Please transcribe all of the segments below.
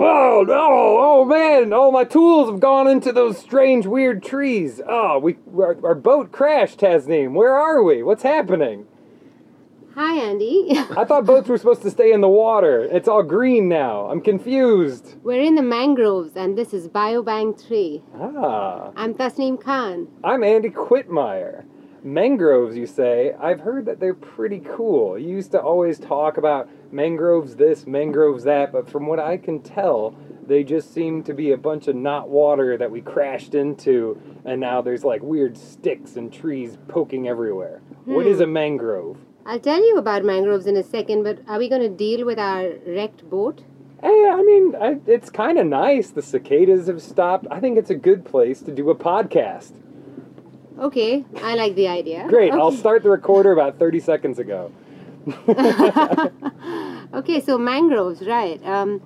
Whoa, no, oh man, all my tools have gone into those strange, weird trees. Oh, we our, our boat crashed, Tasneem. Where are we? What's happening? Hi, Andy. I thought boats were supposed to stay in the water. It's all green now. I'm confused. We're in the mangroves, and this is Biobank 3. Ah, I'm Tasneem Khan. I'm Andy Quitmeyer. Mangroves, you say? I've heard that they're pretty cool. You used to always talk about mangroves this, mangroves that, but from what I can tell, they just seem to be a bunch of not water that we crashed into, and now there's like weird sticks and trees poking everywhere. What is a mangrove? I'll tell you about mangroves in a second, but are we going to deal with our wrecked boat? Eh, I mean, I, it's kind of nice. The cicadas have stopped. I think it's a good place to do a podcast. Okay, I like the idea. Great, I'll start the recorder about 30 seconds ago. Okay, so mangroves, right. Um,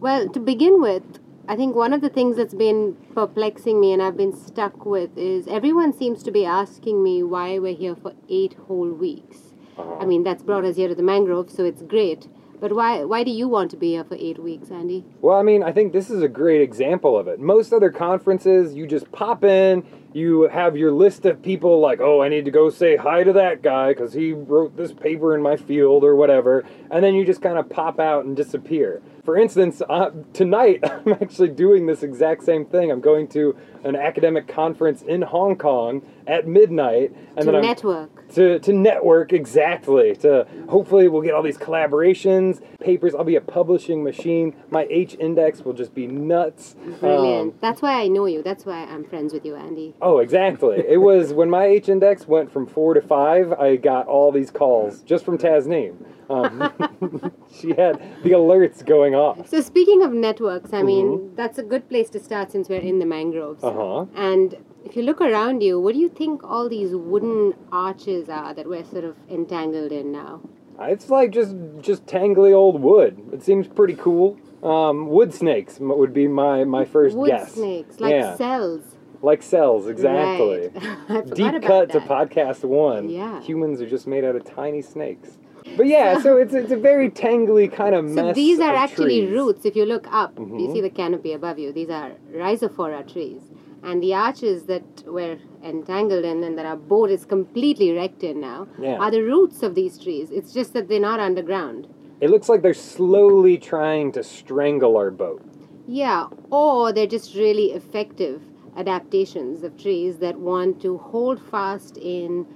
well, to begin with, I think one of the things that's been perplexing me and I've been stuck with is everyone seems to be asking me why we're here for eight whole weeks. I mean, that's brought us here to the mangroves, so it's great. But why, why do you want to be here for eight weeks, Andy? Well, I mean, I think this is a great example of it. Most other conferences, you just pop in, you have your list of people like, oh, I need to go say hi to that guy because he wrote this paper in my field or whatever, and then you just kind of pop out and disappear. For instance, uh, tonight I'm actually doing this exact same thing. I'm going to an academic conference in Hong Kong at midnight, and to then I'm network. to, to network exactly to hopefully we'll get all these collaborations papers i'll be a publishing machine my h index will just be nuts Brilliant. Um, that's why I know you. That's why I'm friends with you, Andy. Oh exactly. It was when my h index went from four to five i got all these calls just from tasneem um, she had the alerts going off. So speaking of networks, I mean, that's a good place to start since we're in the mangroves. uh-huh. And if you look around you, what do you think all these wooden arches are that we're sort of entangled in now? it's like just just tangly old wood. It seems pretty cool. Um, wood snakes would be my my first Wood guess. snakes, like yeah. cells. Like cells exactly Right. Deep cut to podcast one. Yeah. Humans are just made out of tiny snakes. But yeah, so it's it's a very tangly kind of mess. So these are actually trees. Mm-hmm. roots. If you look up, you see the canopy above you. These are rhizophora trees. And the arches that we're entangled in and that our boat is completely wrecked in now Yeah. are the roots of these trees. It's just that they're not underground. It looks like they're slowly trying to strangle our boat. Yeah, or they're just really effective adaptations of trees that want to hold fast in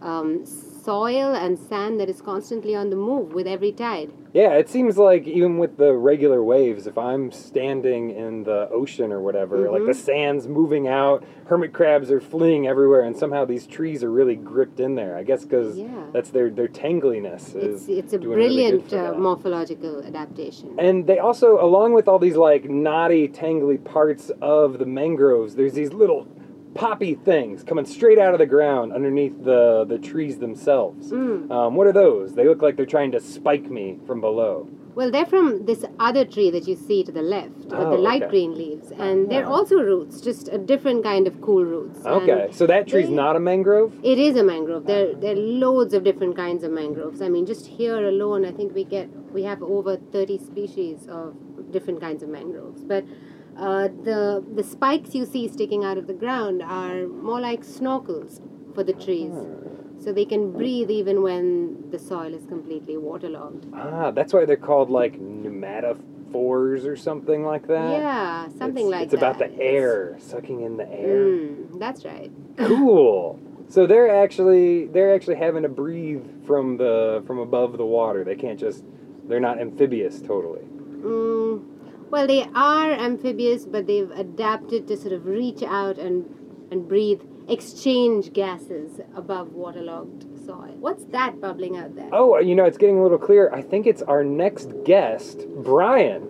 um, soil and sand that is constantly on the move with every tide. Yeah, it seems like even with the regular waves, if I'm standing in the ocean or whatever, like Mm-hmm. the sand's moving out, hermit crabs are fleeing everywhere, and somehow these trees are really gripped in there. I guess because Yeah. that's their their tangliness. It's, Is it's a really brilliant for uh, morphological adaptation. And they also, along with all these like knotty, tangly parts of the mangroves, there's these little poppy things coming straight out of the ground underneath the the trees themselves. Mm. Um, what are those? They look like they're trying to spike me from below. Well, they're from this other tree that you see to the left with Oh, the light okay. green leaves, and they're Ah. also roots, just a different kind of cool roots. And Okay, so that tree's they- not a mangrove. It is a mangrove. There, there are loads of different kinds of mangroves. I mean, just here alone, I think we get we have over thirty species of different kinds of mangroves. But uh, the the spikes you see sticking out of the ground are more like snorkels for the trees, so they can breathe even when the soil is completely waterlogged. Ah, that's why they're called like pneumatophores or something like that. Yeah, something It's- like It's that. about the air, sucking in the air. Mm, that's right. cool so they're actually they're actually having to breathe from the from above the water they can't just they're not amphibious totally Mm, well, they are amphibious, but they've adapted to sort of reach out and and breathe, exchange gases above waterlogged soil. What's that bubbling out there? oh you know it's getting a little clearer i think it's our next guest brian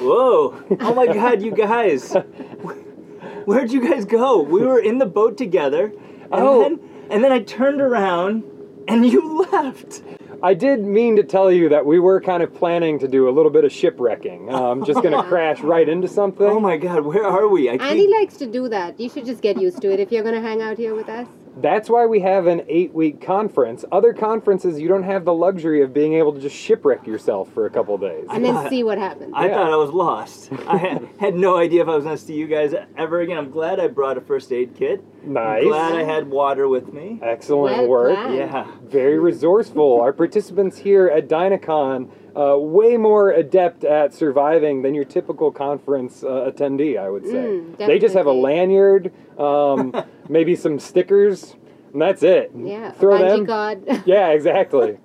Whoa! Oh my god, you guys! Where'd you guys go? We were in the boat together, and Oh. then and then I turned around and you left. I did mean to tell you that we were kind of planning to do a little bit of shipwrecking um, just gonna crash right into something Oh my god, where are we? I Andy can't. likes to do that. You should just get used to it if you're going to hang out here with us. That's why we have an eight week conference. Other conferences, you don't have the luxury of being able to just shipwreck yourself for a couple days. And then see what happens. I Yeah. thought I was lost. I had, had no idea if I was going to see you guys ever again. I'm glad I brought a first aid kit. Nice. I'm glad I had water with me. Excellent Well work. planned. Yeah. Very resourceful. Our participants here at Dinacon, uh, way more adept at surviving than your typical conference uh, attendee, I would say. Mm, they just have a lanyard, um, maybe some stickers, and that's it. Yeah. Throw bungee them. cord. Yeah, exactly.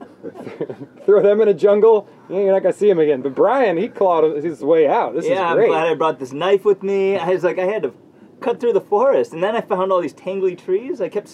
Throw them in a jungle. Yeah, you're not gonna see him again. But Brian, he clawed his way out. This yeah, is great. Yeah, I'm glad I brought this knife with me. I was like, I had to cut through the forest, and then I found all these tangly trees. I kept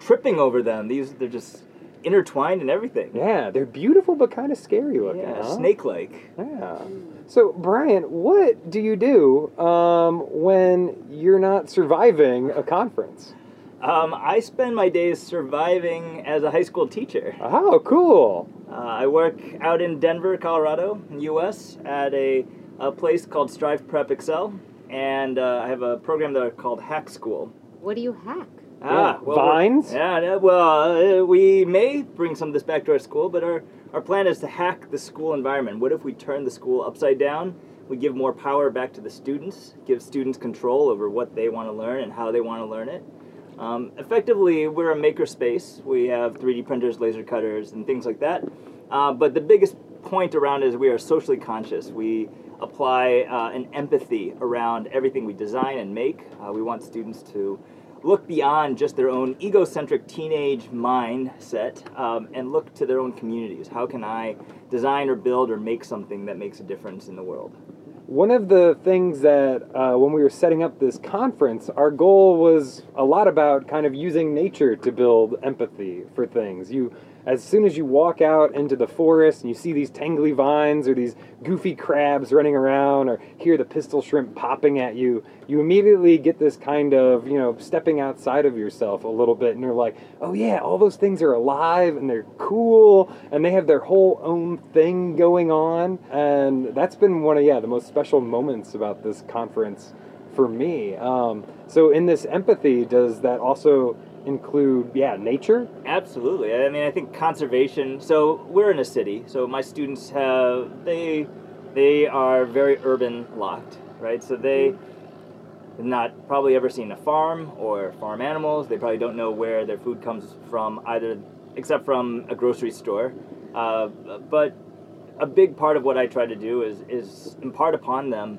tripping over them. These, they're just intertwined and everything. yeah, they're beautiful but kind of scary looking. Yeah, huh? snake-like. Yeah. So, Brian, what do you do um, when you're not surviving a conference? Um, I spend my days surviving as a high school teacher. Oh, cool. Uh, I work out in Denver, Colorado, U.S. at a, a place called Strive Prep Excel, and uh, I have a program there called Hack School. what do you hack? Ah, Yeah, vines? Yeah, well, uh, we may bring some of this back to our school, but our, our plan is to hack the school environment. What if we turn the school upside down? We give more power back to the students, give students control over what they want to learn and how they want to learn it. Um, effectively, we're a maker space. We have 3D printers, laser cutters, and things like that. Uh, but the biggest point around is we are socially conscious. We apply uh, an empathy around everything we design and make. Uh, we want students to look beyond just their own egocentric teenage mindset um, and look to their own communities. How can I design or build or make something that makes a difference in the world? One of the things that, uh, when we were setting up this conference, our goal was a lot about kind of using nature to build empathy for things. You, as soon as you walk out into the forest and you see these tangly vines or these goofy crabs running around or hear the pistol shrimp popping at you, you immediately get this kind of, you know, stepping outside of yourself a little bit and you're like, oh yeah, all those things are alive and they're cool and they have their whole own thing going on. And that's been one of, yeah, the most special moments about this conference for me. Um, so in this empathy, does that also include, yeah, nature? Absolutely. I mean, I think conservation. So we're in a city. So my students have they they are very urban locked, right? So they not probably ever seen a farm or farm animals. They probably don't know where their food comes from either, except from a grocery store. Uh, but a big part of what I try to do is is impart upon them,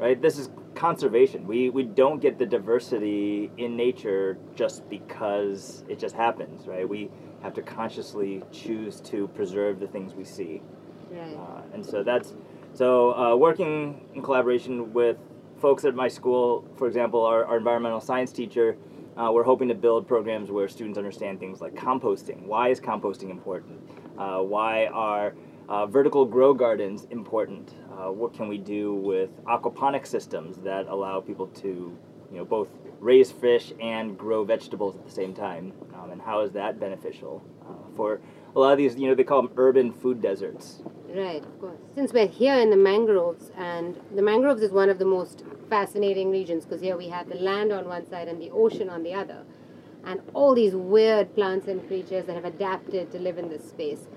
right? This is conservation. We we don't get the diversity in nature just because it just happens, right? We have to consciously choose to preserve the things we see. Right. Uh, and so that's so uh, working in collaboration with folks at my school, for example, our, our environmental science teacher, uh, we're hoping to build programs where students understand things like composting. Why is composting important? Uh, why are uh, vertical grow gardens important? Uh, what can we do with aquaponic systems that allow people to, you know, both raise fish and grow vegetables at the same time? Um, and how is that beneficial uh, for a lot of these? You know, they call them urban food deserts. Right, of course. Since we're here in the mangroves, and the mangroves is one of the most fascinating regions because here we have the land on one side and the ocean on the other, and all these weird plants and creatures that have adapted to live in this space.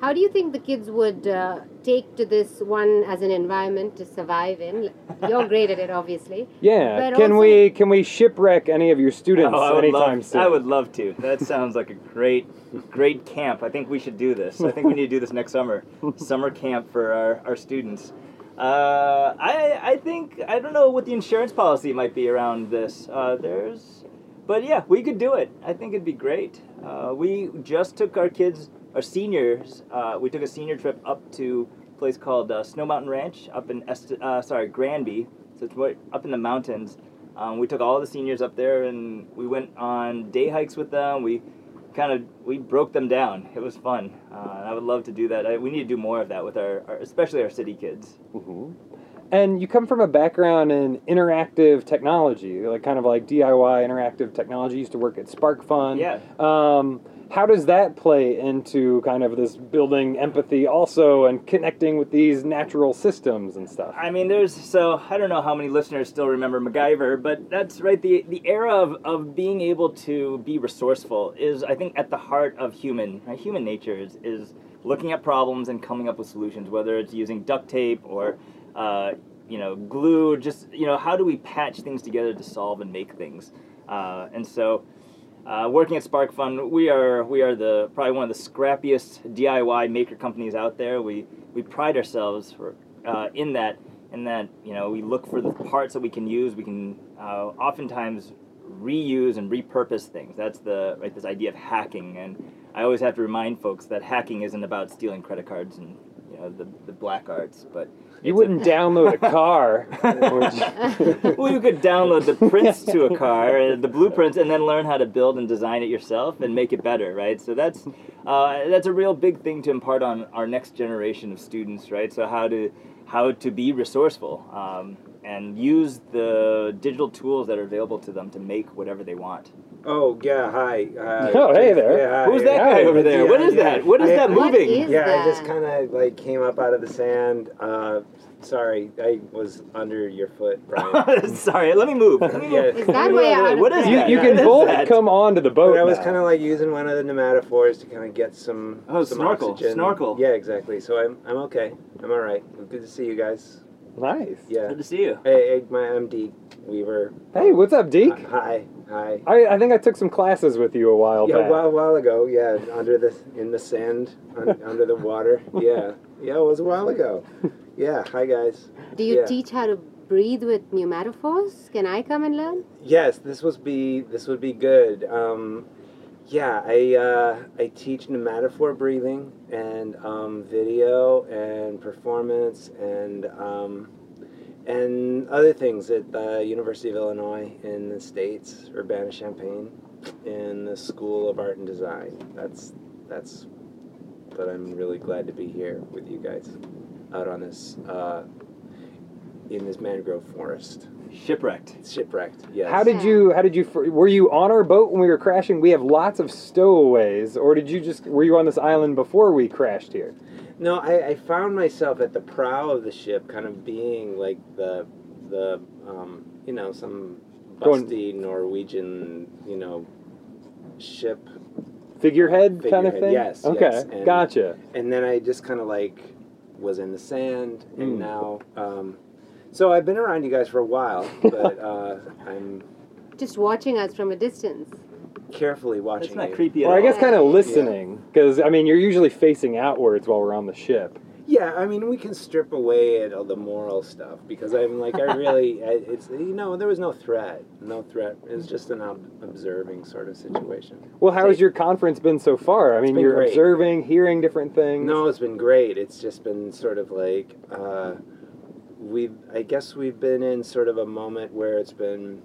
How do you think the kids would uh, take to this one as an environment to survive in? You're great at it, obviously. Yeah. But can also- we can we shipwreck any of your students Oh, I would anytime love, soon? I would love to. That sounds like a great, great camp. I think we should do this. I think we need to do this next summer. Summer camp for our, our students. Uh, I I think I don't know what the insurance policy might be around this. Uh, there's, but yeah, we could do it. I think it'd be great. Uh, we just took our kids, our seniors. Uh, we took a senior trip up to a place called uh, Snow Mountain Ranch up in Est- uh, sorry Granby. So it's right up in the mountains. Um, we took all the seniors up there and we went on day hikes with them. We kind of we broke them down. It was fun. Uh, I would love to do that. I, we need to do more of that with our, our especially our city kids. Mhm. And you come from a background in interactive technology, like kind of like DIY interactive technology. You used to work at SparkFun. Yeah. Um, how does that play into kind of this building empathy also and connecting with these natural systems and stuff? I mean, there's so I don't know how many listeners still remember MacGyver, but that's right. The the era of, of being able to be resourceful is, I think, at the heart of human uh, human nature is, is looking at problems and coming up with solutions. Whether it's using duct tape or uh, you know glue, just you know how do we patch things together to solve and make things, uh, and so. Uh, working at SparkFun, we are we are the probably one of the scrappiest DIY maker companies out there. We we pride ourselves for, uh, in that in that you know we look for the parts that we can use. We can uh, oftentimes reuse and repurpose things. That's the right this idea of hacking. And I always have to remind folks that hacking isn't about stealing credit cards and you know the, the black arts, but You wouldn't download a car. well, you could download the prints to a car, uh, the blueprints, and then learn how to build and design it yourself and make it better, right? So that's uh, that's a real big thing to impart on our next generation of students, right? So how to how to be resourceful um, and use the digital tools that are available to them to make whatever they want. Oh yeah, hi. Uh, Oh, hey there. Yeah, hi. Who's that yeah, guy over there? yeah, what is yeah. that? What is I- that moving? is- Yeah, I just kind of like came up out of the sand. Uh, sorry, I was under your foot, Brian. Sorry, let me move. Let me move. Is that Let me why move you're out out of of What is breath? you, that? you can is both that? come onto the boat. But I was kind of like using one of the metaphors to kind of get some Oh, some snorkel, oxygen. snorkel. Yeah, exactly. So I'm I'm okay. I'm all right. Good to see you guys. Nice. Yeah. Good to see you. Hey, hey my I'm Deke Weaver. Hey, what's up, Uh, hi, hi. I, I think I took some classes with you a while Yeah, back. while, a while ago. Yeah, under the in the sand, un, under the water. Yeah, yeah, it was a while ago. Yeah, hi guys. Do you Yeah. teach how to breathe with new metaphors? Can I come and learn? Yes, this would be this would be good. Um, yeah, I uh, I teach metaphor breathing and um, video and performance and um, and other things at the University of Illinois in the states, Urbana Champaign, in the School of Art and Design. That's that's. But I'm really glad to be here with you guys, out on this uh, in this mangrove forest. Shipwrecked. Shipwrecked. Yes. How did you? How did you? Were you on our boat when we were crashing? We have lots of stowaways, or did you just? Were you on this island before we crashed here? No, I, I found myself at the prow of the ship, kind of being like the the um, you know some Going- busty Norwegian you know ship, Figurehead, kind of thing. yes, Okay, yes, and- gotcha. and then I just kind of like was in the sand, and Mm. now um, so I've been around you guys for a while, but uh, I'm Just watching us from a distance. carefully watching. That's not you. creepy at Or I all. guess kind of listening, because I mean, you're usually facing outwards while we're on the ship. Yeah, I mean, we can strip away at all the moral stuff because I'm like, I really, I, it's you know, there was no threat, no threat. It was just an ob- observing sort of situation. Well, how has your conference been so far? I mean, been you're great. observing, hearing different things. No, it's been great. It's just been sort of like, uh, we've, I guess we've been in sort of a moment where it's been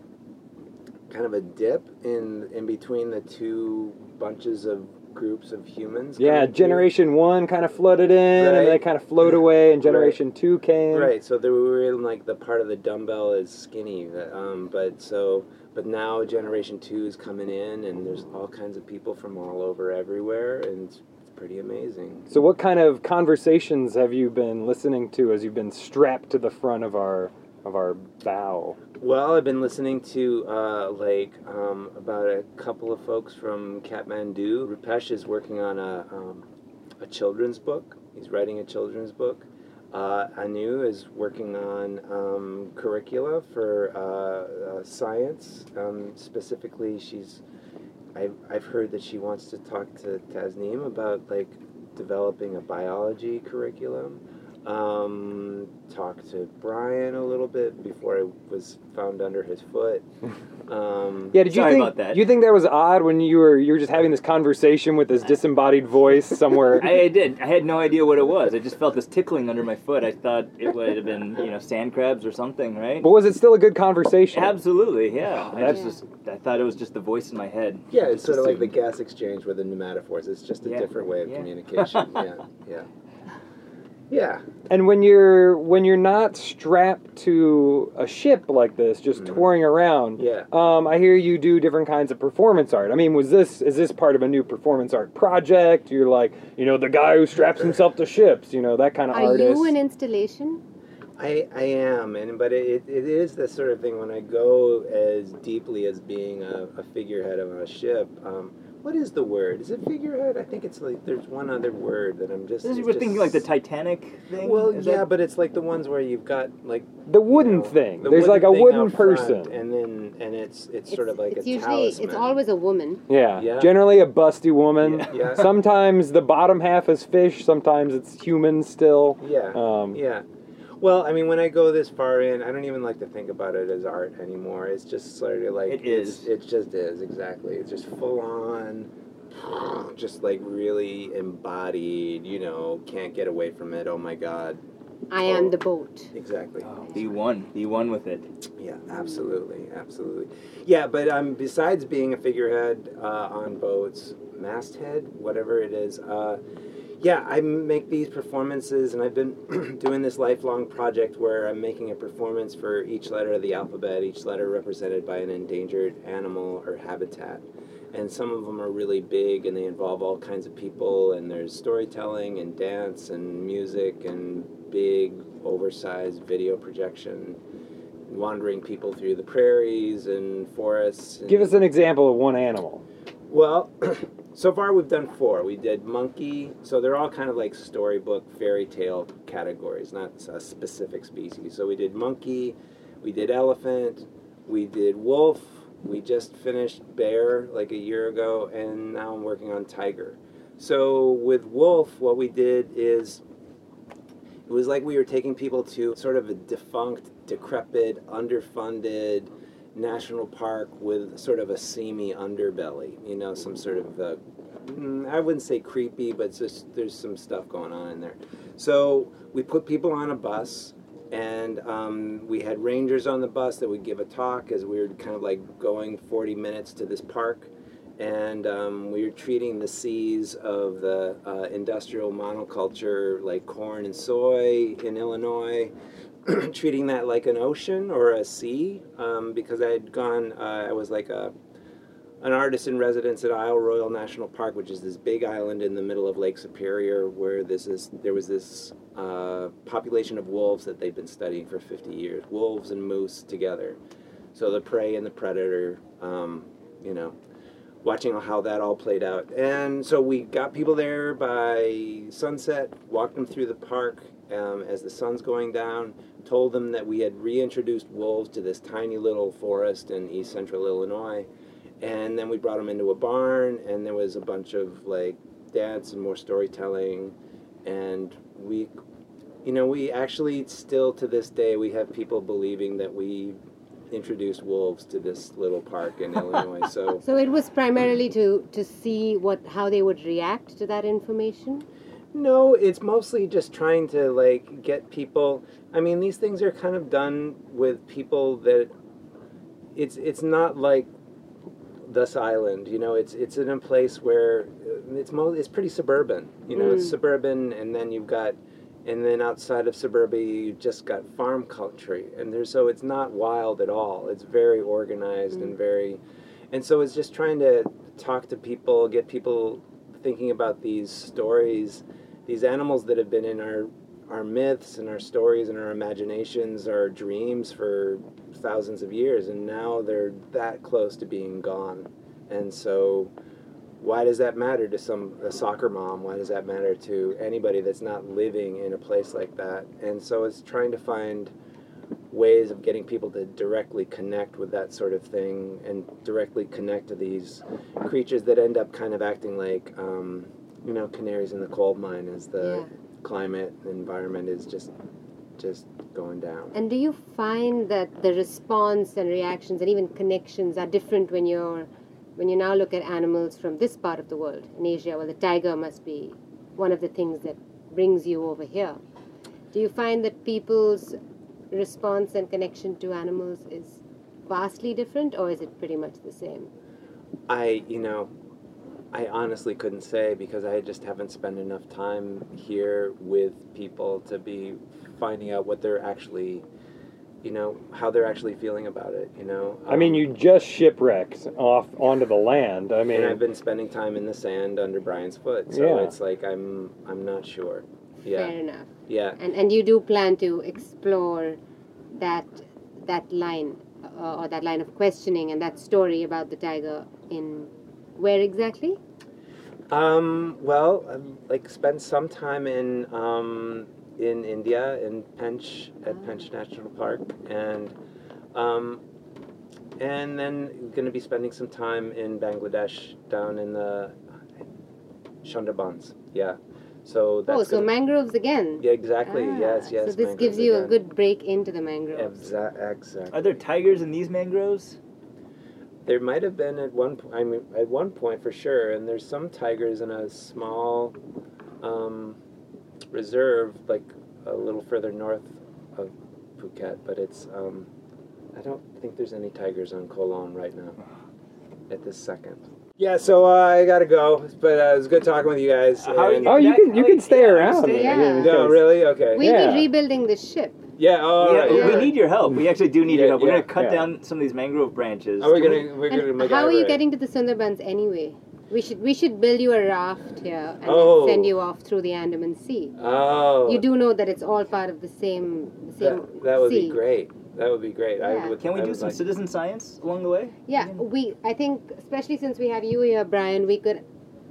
kind of a dip in in between the two bunches of groups of humans. Yeah, coming through. Generation One kind of flooded in, and then they kind of flowed away, and Right. Generation Two came. Right. So we were in like the part of the dumbbell is skinny, um, but so but now generation two is coming in, and there's all kinds of people from all over everywhere, and pretty amazing. So, what kind of conversations have you been listening to as you've been strapped to the front of our of our bow? Well, I've been listening to uh, like um, about a couple of folks from Kathmandu. Rupesh is working on a um, a children's book. He's writing a children's book. Uh, Anu is working on um, curricula for uh, uh, science. Um, specifically, she's I've, I've heard that she wants to talk to Tasneem about like developing a biology curriculum. Um, talk to Brian a little bit before I was found under his foot. Um, Yeah, did you Sorry think about that. you think that was odd when you were you were just having this conversation with this disembodied voice somewhere? I, I did. I had no idea what it was. I just felt this tickling under my foot. I thought it would have been, you know, sand crabs or something, right? but was it still a good conversation? Absolutely, yeah. I That's- just, I thought it was just the voice in my head. yeah, it's sort of like the gas exchange with the pneumatophores. It's just a Yeah, different way of yeah. communication. yeah, yeah. Yeah. And when you're when you're not strapped to a ship like this, just Mhm. touring around, Yeah. um, I hear you do different kinds of performance art. I mean, was this is this part of a new performance art project? You're like, you know, the guy who straps himself to ships, you know, that kind of Are artist. you an installation? I, I am, and but it, it is the sort of thing when I go as deeply as being a, a figurehead of a ship. Um, what is the word? Is it figurehead? I think it's like there's one other word that I'm just. This is it's we're thinking like the Titanic thing. Well, Is yeah, that- but it's like the ones where you've got like the wooden you know, thing. the There's like a thing wooden out front, person. and then and it's it's sort of like it's a usually it's always a woman. yeah. Yeah. Generally a busty woman. Yeah. Yeah. Sometimes the bottom half is fish, sometimes it's human still. Yeah. Um, Yeah. Well, I mean, when I go this far in, I don't even like to think about it as art anymore. It's just sort of like it's- It just is exactly. It's just full on, just like really embodied. You know, can't get away from it. Oh my God. I am the boat. Exactly. Be one. Be one with it. Yeah, absolutely, absolutely. Yeah, but um, besides being a figurehead uh, on boats, masthead, whatever it is, uh, yeah, I make these performances, and I've been doing this lifelong project where I'm making a performance for each letter of the alphabet, each letter represented by an endangered animal or habitat. And some of them are really big, and they involve all kinds of people, and there's storytelling and dance and music and big, oversized video projection wandering people through the prairies and forests. and- Give us an example of one animal. well, so far we've done four. We did monkey, so they're all kind of like storybook, fairy tale categories, not a specific species. So we did monkey, we did elephant, we did wolf, we just finished bear like a year ago, and now I'm working on tiger. So with wolf, what we did is it was like we were taking people to sort of a defunct, decrepit, underfunded national park with sort of a seamy underbelly. You know, some sort of uh, I wouldn't say creepy, but just there's some stuff going on in there. So we put people on a bus. And um, we had rangers on the bus that would give a talk as we were kind of like going 40 minutes to this park and um, we were treating the seas of the uh, industrial monoculture like corn and soy in Illinois, treating that like an ocean or a sea um, because I had gone, uh, I was like a, an artist in residence at Isle Royale National Park, which is this big island in the middle of Lake Superior where this is, there was this uh, population of wolves that they'd been studying for 50 years, wolves and moose together. So the prey and the predator, um, you know, watching how that all played out. And so we got people there by sunset, walked them through the park um, as the sun's going down, told them that we had reintroduced wolves to this tiny little forest in east central Illinois. And then we brought them into a barn, and there was a bunch of like dance and more storytelling. And we, you know, we actually still to this day, we have people believing that we introduced wolves to this little park in Illinois. So So it was primarily to to see what how they would react to that information. No, it's mostly just trying to like get people. I mean, these things are kind of done with people that it's it's not like this island. You know, it's it's in a place where uh, it's mo- it's pretty suburban. You know, it's Mm. suburban, and then you've got. And then outside of suburbia, you've just got farm country, and there's so it's not wild at all. It's very organized and very, and so it's just trying to talk to people, get people thinking about these stories, these animals that have been in our our myths and our stories and our imaginations, our dreams for thousands of years, and now they're that close to being gone. And so, why does that matter to some a soccer mom? Why does that matter to anybody that's not living in a place like that? And so, it's trying to find ways of getting people to directly connect with that sort of thing and directly connect to these creatures that end up kind of acting like um, you know canaries in the coal mine as the Yeah. climate environment is just just going down And do you find that the response and reactions and even connections are different when you're when you now look at animals from this part of the world in Asia? Well, the tiger must be one of the things that brings you over here. Do you find that people's response and connection to animals is vastly different, or is it pretty much the same? i you know I honestly couldn't say because I just haven't spent enough time here with people to be finding out what they're actually, you know, how they're actually feeling about it. You know. I mean, Um, you just shipwrecked off onto the land. I mean, and I've been spending time in the sand under Brian's foot, so Yeah. it's like I'm I'm not sure. Yeah, Fair enough. yeah. And and you do plan to explore that that line uh, or that line of questioning and that story about the tiger in where exactly? Um, well, um, like spend some time in um, in India in Pench at Pench National Park, and um, and then going to be spending some time in Bangladesh down in the Sundarbans. Yeah, so that's oh, so gonna- mangroves again. yeah, exactly. Ah, yes, yes. So this gives you a good break into the mangroves. Exa- exactly. Are there tigers in these mangroves? There might have been at one. po- I mean, at one point for sure. And there's some tigers in a small um, reserve, like a little further north of Phuket. But it's. Um, I don't think there's any tigers on Koh Lon right now, at this second. Yeah, so uh, I gotta go. But uh, it was good talking with you guys. Uh, how you oh, you can you can stay yeah, around. stay- Yeah. I mean, No, really? Okay. We'll Yeah. be rebuilding the ship. Yeah. Oh, yeah, right, we need your help. We actually do need Yeah, your help. We're yeah, gonna cut yeah. down some of these mangrove branches. We're we- gonna we're gonna make how are you it. getting to the Sundarbans anyway? We should we should build you a raft here and Oh. send you off through the Andaman Sea. Oh. You do know that it's all part of the same the same That, that would sea. be great. That would be great. Yeah. I would, Can we I do would some like- citizen science along the way? Yeah, we. I think, especially since we have you here, Brian, we could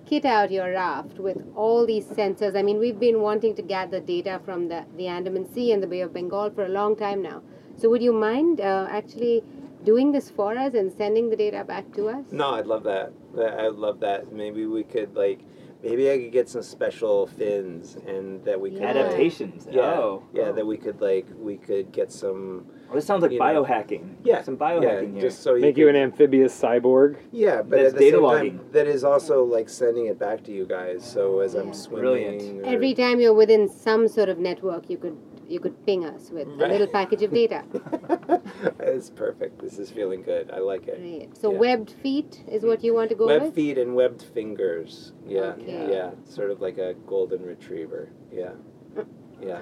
kit out your raft with all these sensors. I mean, we've been wanting to gather data from the the Andaman Sea and the Bay of Bengal for a long time now. So, would you mind uh, actually doing this for us and sending the data back to us? No, I'd love that. That- I'd love that. Maybe we could like, maybe I could get some special fins, and that we could Yeah. like- Adaptations. yeah, Oh. yeah, oh. that we could like, we could get some. Oh, this sounds like you know. biohacking. Yeah, Some yeah, biohacking here. just so you Make you an amphibious cyborg. Yeah, but That's at the data same logging. time, that is also like sending it back to you guys. So as I'm Yeah. swimming, Brilliant. or- Every time you're within some sort of network, you could you could ping us with a little package of data. it's perfect. This is feeling good. I like it. Great. So Yeah. webbed feet is what you want to go Webbed with. feet and webbed fingers. Yeah, Okay. yeah, sort of like a golden retriever. Yeah, uh. yeah,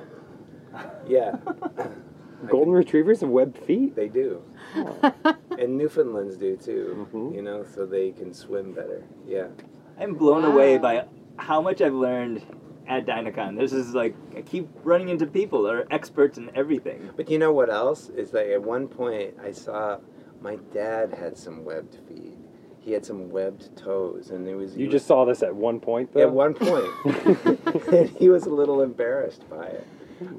yeah. Golden retrievers have webbed feet. They do, and Newfoundlands do too. Mhm. You know, so they can swim better. Yeah. I'm blown away by how much I've learned at Dinacon. This is like I keep running into people that are experts in everything. But you know what else is like at one point I saw my dad had some webbed feet. He had some webbed toes, and there was You he just saw this at one point, though. at one point, and he was a little embarrassed by it.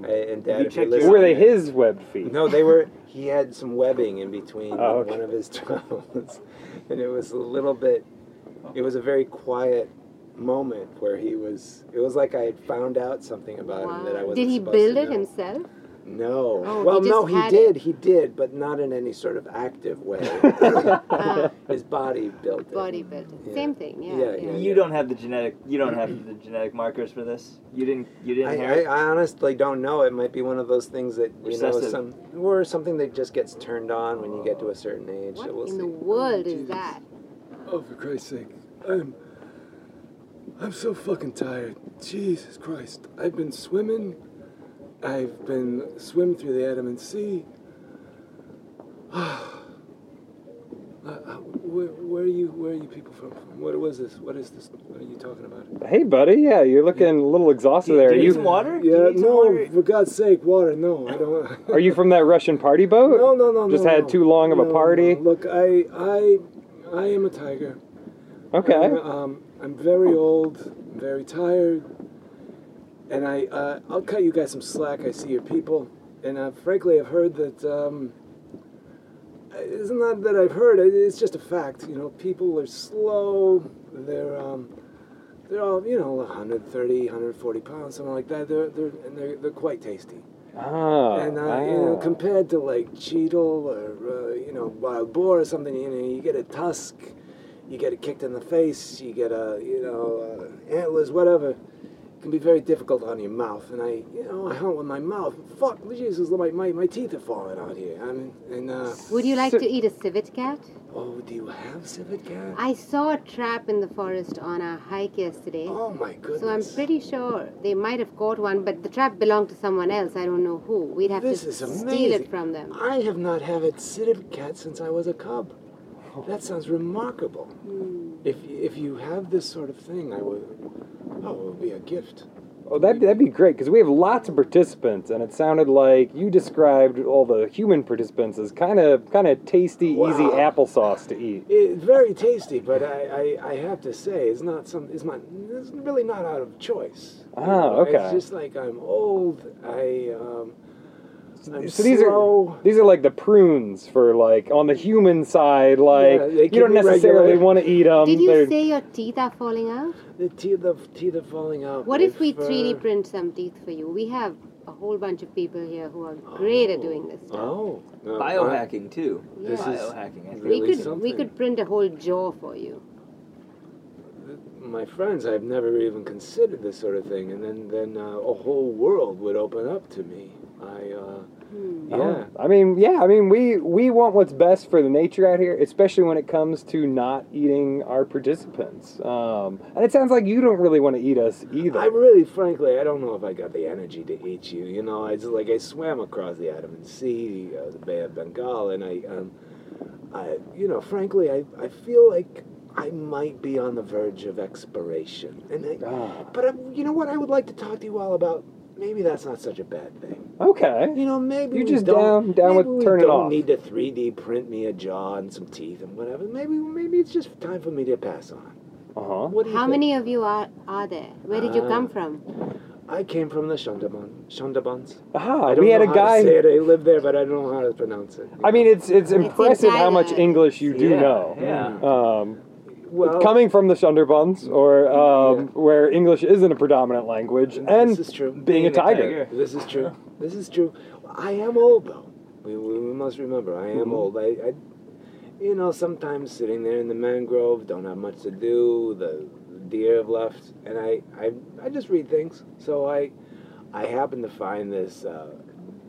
I- And dad, you if you're Were they his webbed feet? No, they were. He had some webbing in between Oh, okay. one of his toes, and it was a little bit. It was a very quiet moment where he was. It was like I had found out something about him that I wasn't Did he build to it know. himself? No. Oh, well, just no, he did. it. He did, but not in any sort of active way. Ah, his body built it. body built it. Yeah. Same thing. Yeah. Yeah, yeah. yeah. You don't have the genetic. You don't have the genetic markers for this. You didn't. You didn't I, inherit. I, I honestly don't know. It might be one of those things that you know, Recessive. some or something that just gets turned on when you get to a certain age. What so we'll in see. the world is that? Oh, for Christ's sake. I'm. I'm so fucking tired. Jesus Christ. I've been swimming. I've been swimming through the Andaman Sea. Uh, uh, where, where are you? Where are you people from? What was this? What is this? What are you talking about? Hey, buddy. Yeah, you're looking a little exhausted Do- there. do Are you need you some water? Yeah, no, water? for God's sake, water. No, I don't. are you from that Russian party boat? No, no, no, Just no, had no. too long of a party? no. Look, I, I, I am a tiger. Okay. I'm, um, I'm very old, very tired, and I uh, I'll cut you guys some slack. I see your people, and uh, frankly, I've heard that. Um, it's not that I've heard. It's just a fact. You know, people are slow. They're um, they're all you know 130, 140 pounds, something like that. They're they're and they're, they're quite tasty. Oh, And uh, you know, compared to like chital or uh, you know wild boar or something, you know, you get a tusk, you get it kicked in the face, you get a you know uh, antlers, whatever. Can be very difficult on your mouth, and I, you know, I hunt with my mouth. Fuck, Jesus, my, my, my teeth are falling out here. I mean, and, uh, Would you like So- to eat a civet cat? oh, do you have civet cat? I saw a trap in the forest on our hike yesterday. Oh, my goodness. So I'm pretty sure they might have caught one, but the trap belonged to someone else. I don't know who. We'd have This to steal it from them. I have not had a civet cat since I was a cub. That sounds remarkable. Hmm. If if you have this sort of thing, I would. Oh, it would be a gift. Oh, that'd, that'd be great because we have lots of participants, and it sounded like you described all the human participants as kind of kind of tasty, easy applesauce to eat. It's very tasty, but I, I, I have to say, it's not some. It's not. It's really not out of choice. Ah, okay. It's just like I'm old. I um. I'm so these slow. are these are like the prunes for like on the human side. Like Yeah, you don't necessarily regulated. want to eat them. Did you say your teeth are falling out? The teeth, the teeth are falling out. What my if we fur- 3D print some teeth for you? We have a whole bunch of people here who are great at doing this stuff. Oh, no, Biohacking too. This Yeah. is Biohacking. I think. we really could we could print a whole jaw for you. my friends, I've never even considered this sort of thing, and then then uh, a whole world would open up to me. I uh. Yeah. Oh, I mean, yeah. I mean, we we want what's best for the nature out here, especially when it comes to not eating our participants. Um, and it sounds like you don't really want to eat us either. I really, frankly, I don't know if I got the energy to eat you. You know, I just like I swam across the Andaman Sea, uh, the Bay of Bengal, and I, um, I, you know, frankly, I, I feel like I might be on the verge of expiration, and I, Ah, but I, you know what? I would like to talk to you all about. Maybe that's not such a bad thing. okay. You know, maybe You're we just don't, down- down maybe with we turning don't off. need to 3D print me a jaw and some teeth and whatever. Maybe maybe it's just time for me to pass on. Uh huh. What do you How think? many of you are are there? Where did you Ah. come from? I came from the Shondaban. Shondabans. Ah, I don't we had know a how to guy. say it. I live there, but I don't know how to pronounce it. I mean, it's it's in impressive how much English you do Yeah, know. yeah. Um, well, coming from the Sunderbans, or um, Yeah. where English isn't a predominant language, and this is true. being, a tiger. This is true. This is true. I am old though. We, we, we must remember I am Mhm. old. I, I, you know, sometimes sitting there in the mangrove, don't have much to do. The deer have left, and I, I, I just read things. So I, I happen to find this uh,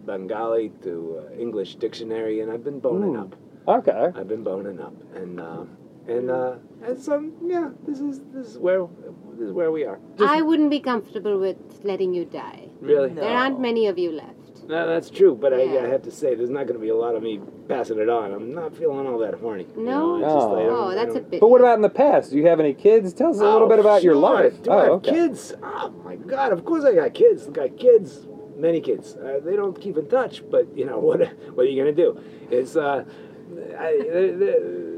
Bengali to uh, English dictionary, and I've been boning Ooh. up. Okay. I've been boning up, and uh, and uh, and so yeah, this is this is where this is where we are. I wouldn't be comfortable with letting you die. Really. No. There aren't many of you left. No, that's true, but I, Yeah. I have to say, there's not going to be a lot of me passing it on. I'm not feeling all that horny. you No? know, it's just, Oh, that's a don't- bit. But what about in the past? Do you have any kids? Tell us a little Oh, bit about your life. Do I oh, have okay. kids? Oh my God! Of course I got kids. I got kids, many kids. Uh, they don't keep in touch, but you know what? What are you going to do? It's uh, I, the, the,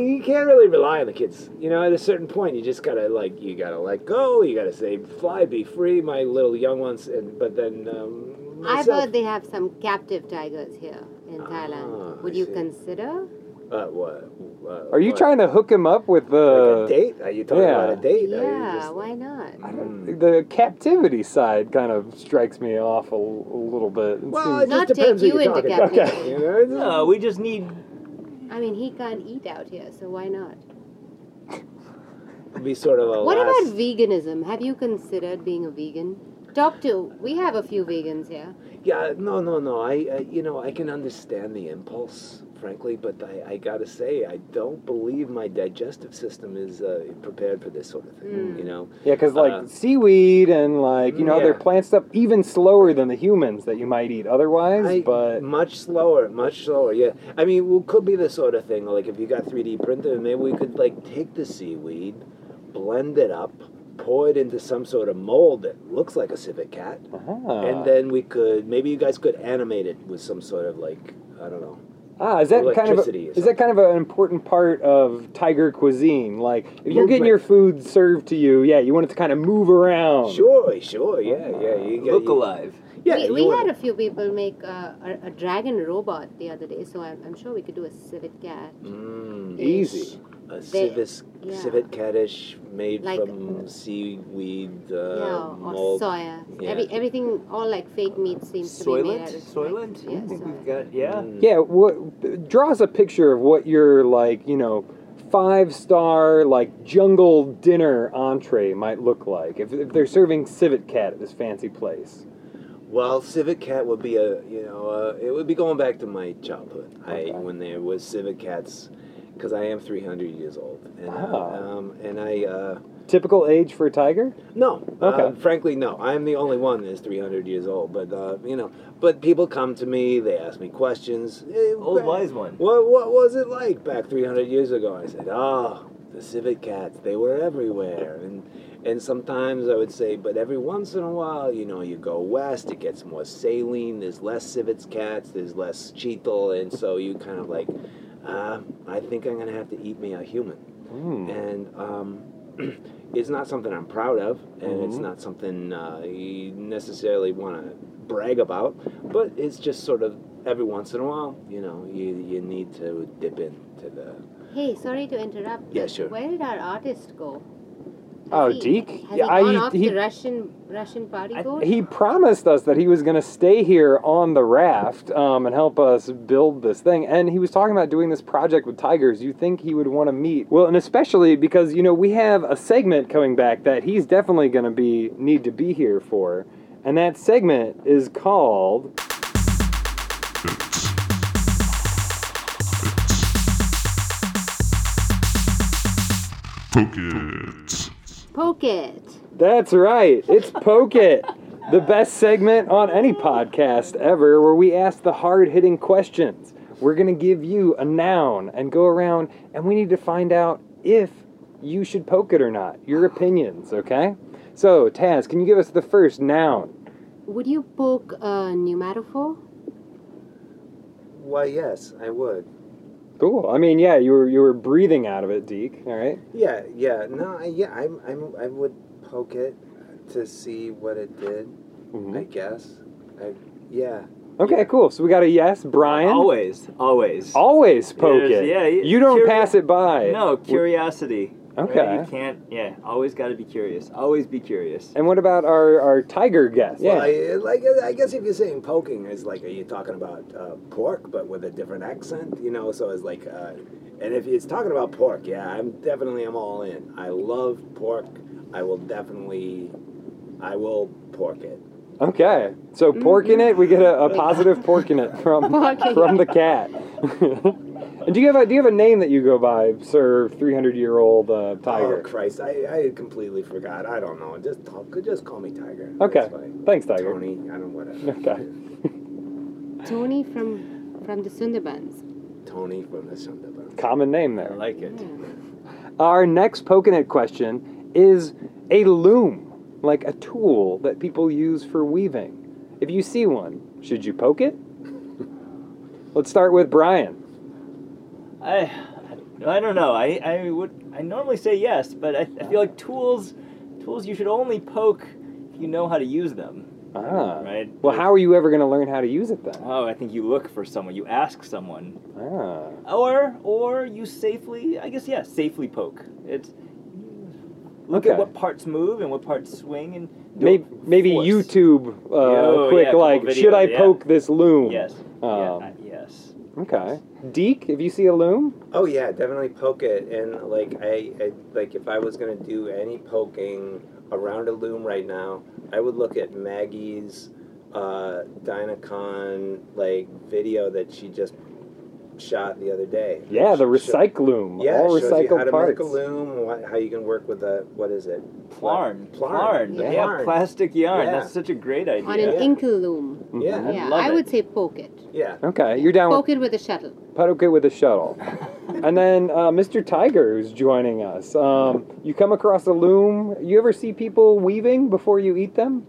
you can't really rely on the kids. You know, at a certain point, you just gotta like you gotta let go. You gotta say, "Fly, be free, my little young ones." And but then um, I've heard they have some captive tigers here in Ah, Thailand. I Would you see. consider? Uh, what? Uh, Are you what? trying to hook him up with Like the a date? Are you talking yeah. about a date? Are Yeah, just- why not? I don't- the captivity side kind of strikes me off a, a little bit. It Well, it seems- Not depends take who you you're into talking to. captivity. You know, No, we just need. I mean, he can't eat out here, so why not? be sort of a What last. about veganism? Have you considered being a vegan? Talk to. We have a few vegans here. Yeah, no, no, no. I, uh, you know, I can understand the impulse, frankly, but I, I gotta say, I don't believe my digestive system is uh, prepared for this sort of thing. Mm. You know, yeah, because like uh, seaweed and like you know other yeah. plant stuff even slower than the humans that you might eat otherwise. I, but much slower, much slower. Yeah, I mean, well, could be the sort of thing like if you got 3D printed, maybe we could like take the seaweed, blend it up, pour it into some sort of mold that looks like a civet cat. Ah. and then we could maybe you guys could animate it with some sort of like I don't know. Ah, is that kind of a, is that kind of an important part of tiger cuisine? Like, if you're getting your food served to you, yeah, you want it to kind of move around. Sure, sure, yeah, yeah. You get, Look you- alive. Yeah, we we wanna- had a few people make uh, a, a dragon robot the other day, so I'm, I'm sure we could do a civet cat. Mm, Easy. A They- civet, yeah. civet catdish made Like- from seaweed uh, yeah, or mold. soya. Yeah. Every, everything, all like fake meat seems to be made out Soylent? of Soylent? Yeah, I think soy. we've got. Yeah. Mm. Yeah, what draw us a picture of what your like, you know, five star like jungle dinner entree might look like if, if they're serving civet cat at this fancy place? Well, Civet Cat would be a you know uh, it would be going back to my childhood. Okay. I when there was Civet Cats, because I am 300 years old, and uh, Ah. um, and I uh, Typical age for a tiger? no, Okay. uh, frankly no. I'm the only one that's 300 years old, but uh, you know, but people come to me, they ask me questions. Hey, Old wise one. What what was it like back 300 years ago? I said, oh, the Civet Cats, they were everywhere, and and sometimes I would say, but every once in a while, you know, you go west, it gets more saline. There's less civet cats, there's less chital, and so you kind of like, uh, I think I'm gonna have to eat me a human, Hmm. and um, it's not something I'm proud of, and it's Mhm. not something uh, you necessarily want to brag about, but it's just sort of every once in a while, you know, you you need to dip into the. Hey, sorry to interrupt. Yeah, sure. Where did our artist go? Oh, Has he- Deke? Has Yeah, he I- off he- the Russian Russian party I- He promised us that he was going to stay here on the raft um, and help us build this thing. And he was talking about doing this project with tigers. You think he would want to meet? Well, and especially because you know we have a segment coming back that he's definitely going to be need to be here for, and that segment is called. Poke it. Poke it. That's right. It's Poke It, the best segment on any podcast ever where we ask the hard hitting questions. We're going to give you a noun and go around, and we need to find out if you should poke it or not. Your opinions, okay? So, Taz, can you give us the first noun? Would you poke a pneumatophore? Why, yes, I would. Cool. I mean, yeah, you were you were breathing out of it, Deke. All right. Yeah, yeah, no, I, yeah, I'm, I'm, I would poke it to see what it did. Mhm. I guess. I, yeah. Okay, Yeah. cool. So we got a yes, Brian. Always, always. Always poke Yes, it. yeah, y- you don't curi- pass it by. No, curiosity. Right? Okay. You can't, yeah, always got to be curious. Always be curious. And what about our, our tiger guest? Well, yeah. I, like, I guess if you're saying poking, is like, are you talking about uh, pork, but with a different accent? You know, so it's like, uh, and if it's talking about pork, yeah, I'm definitely I'm all in. I love pork. I will definitely, I will pork it. Okay, so pork in it, we get a, a positive pork in it from from the cat. and do you have a do you have a name that you go by, Sir Three Hundred Year Old uh, Tiger? Oh Christ, I, I completely forgot. I don't know. Just talk, just call me Tiger. okay, thanks, Tiger. Tony, I don't know whatever. Okay. Tony from from the Sundarbans. Tony from the Sundarbans. Common name there. I like it. Yeah. Our next poking it question is a loom, like a tool that people use for weaving. If you see one, should you poke it? Let's start with Brian. I, I don't know. I, I would. I normally say yes, but I, I feel like tools, tools you should only poke if you know how to use them. Ah. Right. Well, how are you ever going to learn how to use it then? Oh, I think you look for someone. You ask someone, Ah. or or you safely. I guess yeah, safely poke. It's look Okay. at what parts move and what parts swing and Maybe, maybe. YouTube, uh, Oh, quick yeah, like, videos, should I yeah. poke this loom? Yes. yeah. Um, I- yes. Okay. Deke, if you see a loom, Oh yeah, definitely poke it. And like I, I like if I was gonna do any poking around a loom right now, I would look at Maggie's uh, Dinacon like video that she just shot the other day. yeah, the Sh- sh- recycloom, Yeah, all it shows you recycled how to parts. make a loom, what, how you can work with a what is it? Plarn. Plarn. Yeah, Yeah. plastic yarn. Yeah. That's such a great idea. On an Yeah. inkle loom. Mhm. Yeah. Yeah, love I would say poke it. Yeah. Okay, you're down Poke it with a shuttle. poke it with a shuttle. and then uh, Mr. Tiger is joining us. Um, you come across a loom. You ever see people weaving before you eat them?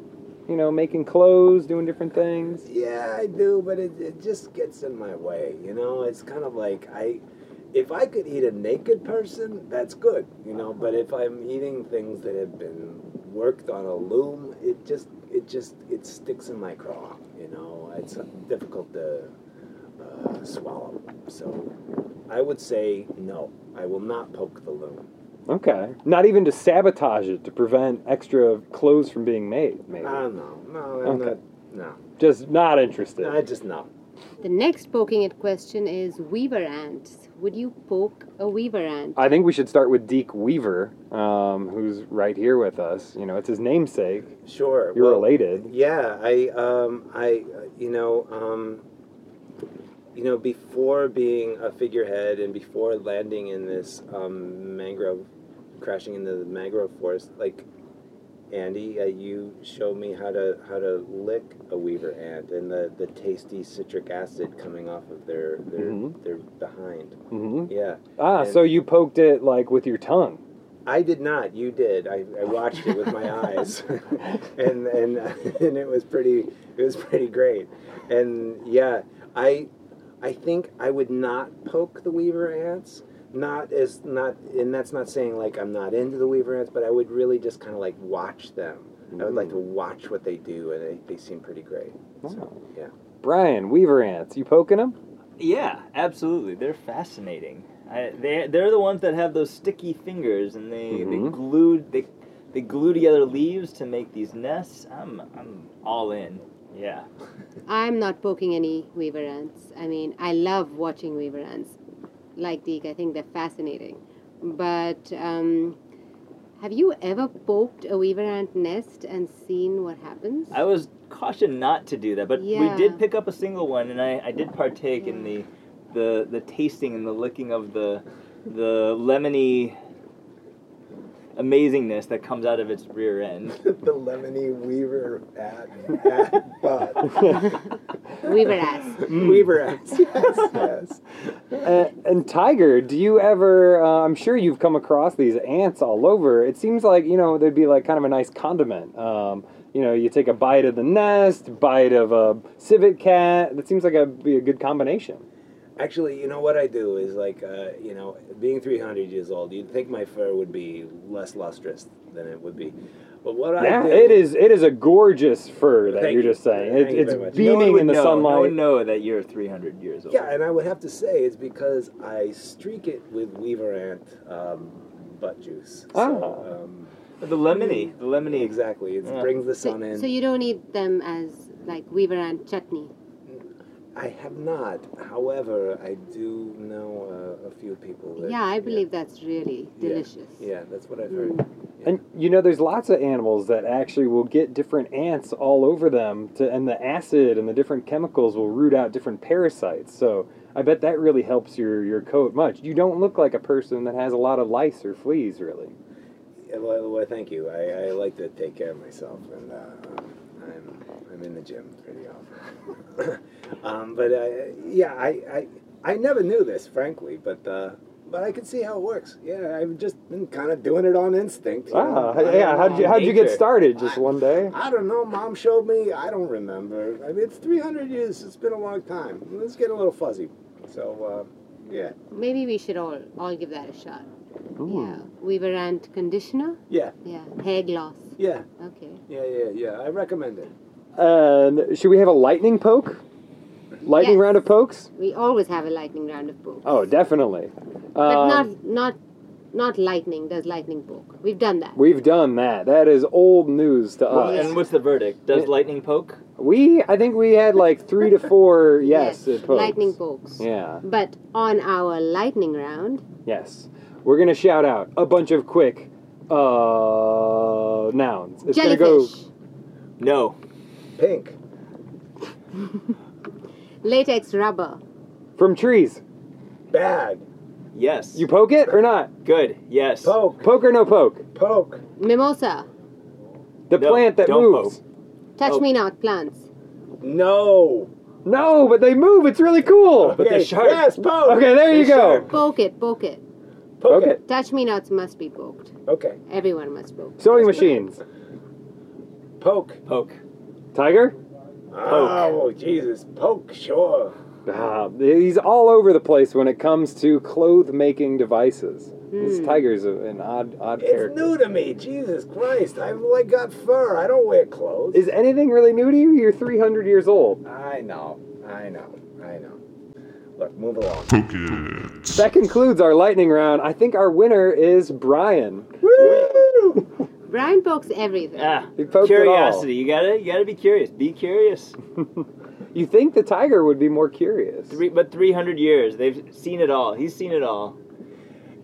You know, making clothes, doing different things. Yeah, I do, but it, it just gets in my way. You know, it's kind of like I, if I could eat a naked person, that's good. You know, but if I'm eating things that have been worked on a loom, it just, it just, it sticks in my craw. You know, it's difficult to uh, swallow. So, I would say no. I will not poke the loom. Okay. Not even to sabotage it to prevent extra clothes from being made. Maybe. I don't know. No, I'm Okay. not. No, Just not interested. no, I just no. The The next poking it question is weaver ants. Would you poke a weaver ant? I think we should start with Deke Weaver, um, who's right here with us. You know, it's his namesake. Sure. You're well, related. Yeah, I, um, I, uh, you know, um, you know, before being a figurehead and before landing in this um, mangrove, crashing into the mangrove forest, like Andy, uh, you showed me how to how to lick a weaver ant and the, the tasty citric acid coming off of their their Mhm. their behind. hmm Yeah, Ah, And- so you poked it like with your tongue. I did not. You did. I, I watched it with my eyes, and and and it was pretty. It was pretty great. And yeah, I I think I would not poke the weaver ants. Not as not, and that's not saying like I'm not into the weaver ants, but I would really just kind of like watch them. I would like to watch what they do, and they, they seem pretty great. So yeah. Brian, Weaver ants, you poking them? Yeah, absolutely. They're fascinating. I, they they're the ones that have those sticky fingers, and they Mhm. they glued they they glue together leaves to make these nests. I'm I'm all in. Yeah. I'm not poking any weaver ants. I mean, I love watching weaver ants. Like Deke, I think they're fascinating. But um, have you ever poked a weaver ant nest and seen what happens? I was cautioned not to do that, but we did pick up a single one, and I, I did partake in the, the the tasting and the licking of the the lemony amazingness that comes out of its rear end. the lemony weaver at, at butt. weaver ants. weaver ants. Yes, yes. and, and Tiger, do you ever? Uh, I'm sure you've come across these ants all over. It seems like you know they'd be like kind of a nice condiment. Um, you know, you take a bite of the nest, bite of a civet cat. That seems like a be a good combination. Actually, you know what I do is like, uh, you know, being 300 years old, you'd think my fur would be less lustrous than it would be. But what Yeah, I do, it is. It is a gorgeous fur that Thank you're just saying. Thank It, you it's very much. No one beaming would in the know. sunlight. No one know that you're 300 years old. Yeah, and I would have to say it's because I streak it with weaver ant um, butt juice. So, Ah. um, the lemony, the lemony. exactly. It Yeah. brings the So, sun in. so you don't eat them as like weaver ant chutney. I have not. However, I do know uh, a few people. That, Yeah, I believe that's really delicious. Yeah, that's what I've heard. And you know, there's lots of animals that actually will get different ants all over them, to, and the acid and the different chemicals will root out different parasites. So I bet that really helps your your coat much. You don't look like a person that has a lot of lice or fleas, really. Yeah, well, well, thank you. I, I like to take care of myself, and uh, I'm I'm in the gym pretty often. um, but uh, yeah, I, I I never knew this, frankly, but uh, but I can see how it works. Yeah, I've just been kind of doing it on instinct. you know. Ah, yeah. How'd you how'd you get started? Just one day? I don't know. Mom showed me. I don't remember. I mean, it's 300 years. It's been a long time. Let's get a little fuzzy. So, uh, yeah, Maybe we should all all give that a shot. Ooh. Yeah, weaver ant conditioner. yeah, Yeah, hair gloss. yeah, Okay. yeah, yeah, yeah. I recommend it. And should we have a lightning poke? Lightning Yes. round of pokes? We always have a lightning round of pokes. Oh, definitely. but Um, not not not lightning does lightning poke. We've done that. We've done that. That is old news to Well, us. and what's the verdict? Does Yeah. lightning poke? We, I think we had like three to four yes, it pokes. lightning pokes. Yeah. But on our lightning round, Yes. We're gonna shout out a bunch of quick uh nouns. It's jellyfish, gonna go No. Pink. latex rubber, from trees. Bad. Yes. You poke it or not? Good. Yes. Poke. Poke or no poke? Poke. mimosa, The No, plant that don't moves. touch Oh. me not plants. No. No, but they move. It's really cool. But they're sharp. Yes, poke. Okay, there you They're go. sharp. Poke it, poke it. Poke Okay. it. Touch me nots must be poked. Okay. Everyone must poke. Sewing machines. Poke. Poke. Tiger? Oh, Jesus. Poke, sure. Ah, he's all over the place when it comes to cloth making devices. This Hmm. tiger's a, an odd, odd It's character. new to me. Jesus Christ. I've like got fur. I don't wear clothes. Is anything really new to you? You're 300 years old. I know. I know. I know. Look, move along. Poke it. That concludes our lightning round. I think our winner is Brian. Woo! Brian pokes everything. Ah. He poked it all. Curiosity. You gotta. You gotta be curious. Be curious. You think the tiger would be more curious? Three, but 300 years, they've seen it all. He's seen it all.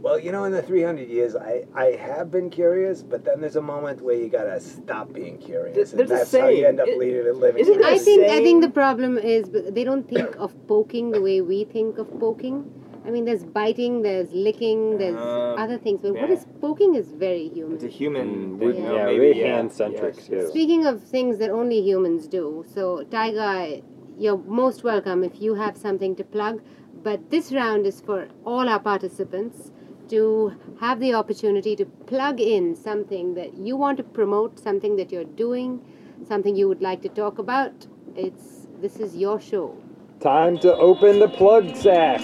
Well, you know, in the 300 years, I, I have been curious, but then there's a moment where you gotta stop being curious. There's and that's how you end up It- leading, living. isn't your there I a life. think I think the problem is they don't think of poking the way we think of poking. I mean, there's biting, there's licking, there's Uh, other things, but what yeah. is poking is very human. It's a human Mm, thing. we- you know, yeah, maybe, very yeah. hand-centric, Yes, too. Speaking of things that only humans do, so Tiger, you're most welcome if you have something to plug. But this round is for all our participants to have the opportunity to plug in something that you want to promote, something that you're doing, something you would like to talk about. It's this is your show. Time to open the plug sack.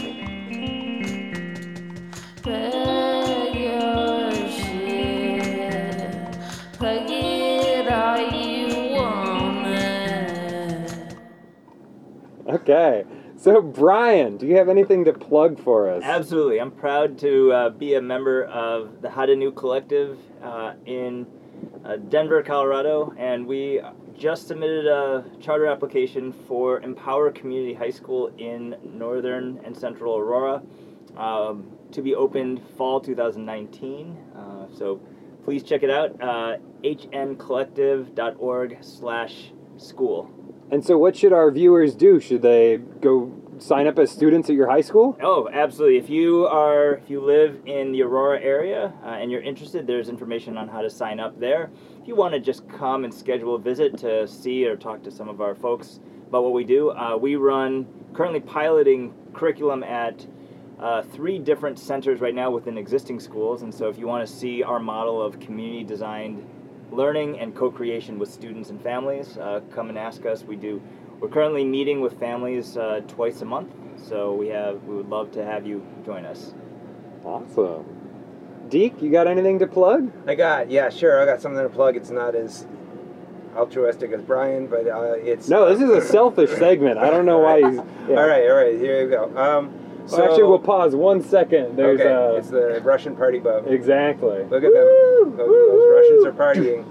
Plug your shit. Plug it all you want. Okay. So, Brian, do you have anything to plug for us? Absolutely. I'm proud to uh, be a member of the How New Collective uh, in uh, Denver, Colorado, and we just submitted a charter application for Empower Community High School in northern and central Aurora um, to be opened fall 2019. Uh, so please check it out, uh, hncollective.org slash school. And so, what should our viewers do? Should they go sign up as students at your high school? Oh, absolutely. If you are, if you live in the Aurora area uh, and you're interested, there's information on how to sign up there. If you want to just come and schedule a visit to see or talk to some of our folks about what we do, uh, we run currently piloting curriculum at uh, three different centers right now within existing schools. And so, if you want to see our model of community designed learning and co-creation with students and families, uh, come and ask us. We do. We're currently meeting with families uh, twice a month, so we have. We would love to have you join us. Awesome. Deke, you got anything to plug? I got, yeah, sure. I got something to plug. It's not as altruistic as Brian, but uh, it's. No, this is a selfish segment. I don't know why he's. yeah. All right, all right. Here you go. Um, Well, so, actually, we'll pause one second. There's okay, uh, it's the Russian party boat. exactly. Look at them. Those, those Russians are partying.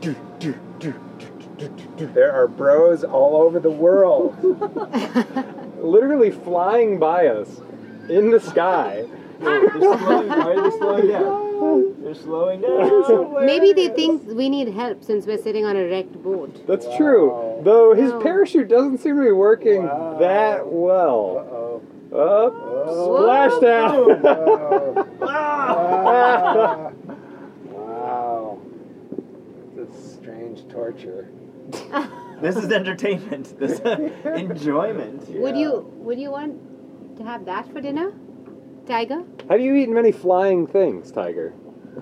There are bros all over the world. Literally flying by us in the sky. They're slowing, they're slowing down. They're slowing down. Maybe they think we need help since we're sitting on a wrecked boat. That's true. Though his Wow. parachute doesn't seem to be working Wow. that well. Uh-oh. Up, Oh. Splashdown. wow. wow. It's a strange torture. This is entertainment. This enjoyment. Would you would you want to have that for dinner, Tiger? Have you eaten many flying things, Tiger?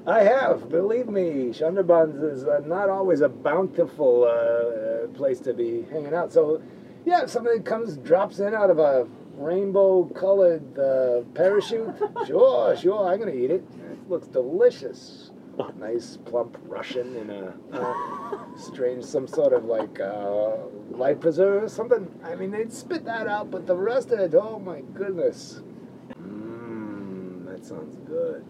I have, believe me. Shunderbans is uh, not always a bountiful uh, place to be hanging out. So, yeah, if somebody comes, drops in out of a rainbow-colored uh, parachute, sure, sure, I'm gonna eat it. It looks delicious. Nice, plump Russian in a uh, strange, some sort of like uh, life preserver or something. I mean, they'd spit that out, but the rest of it, oh my goodness. Mmm, that sounds good.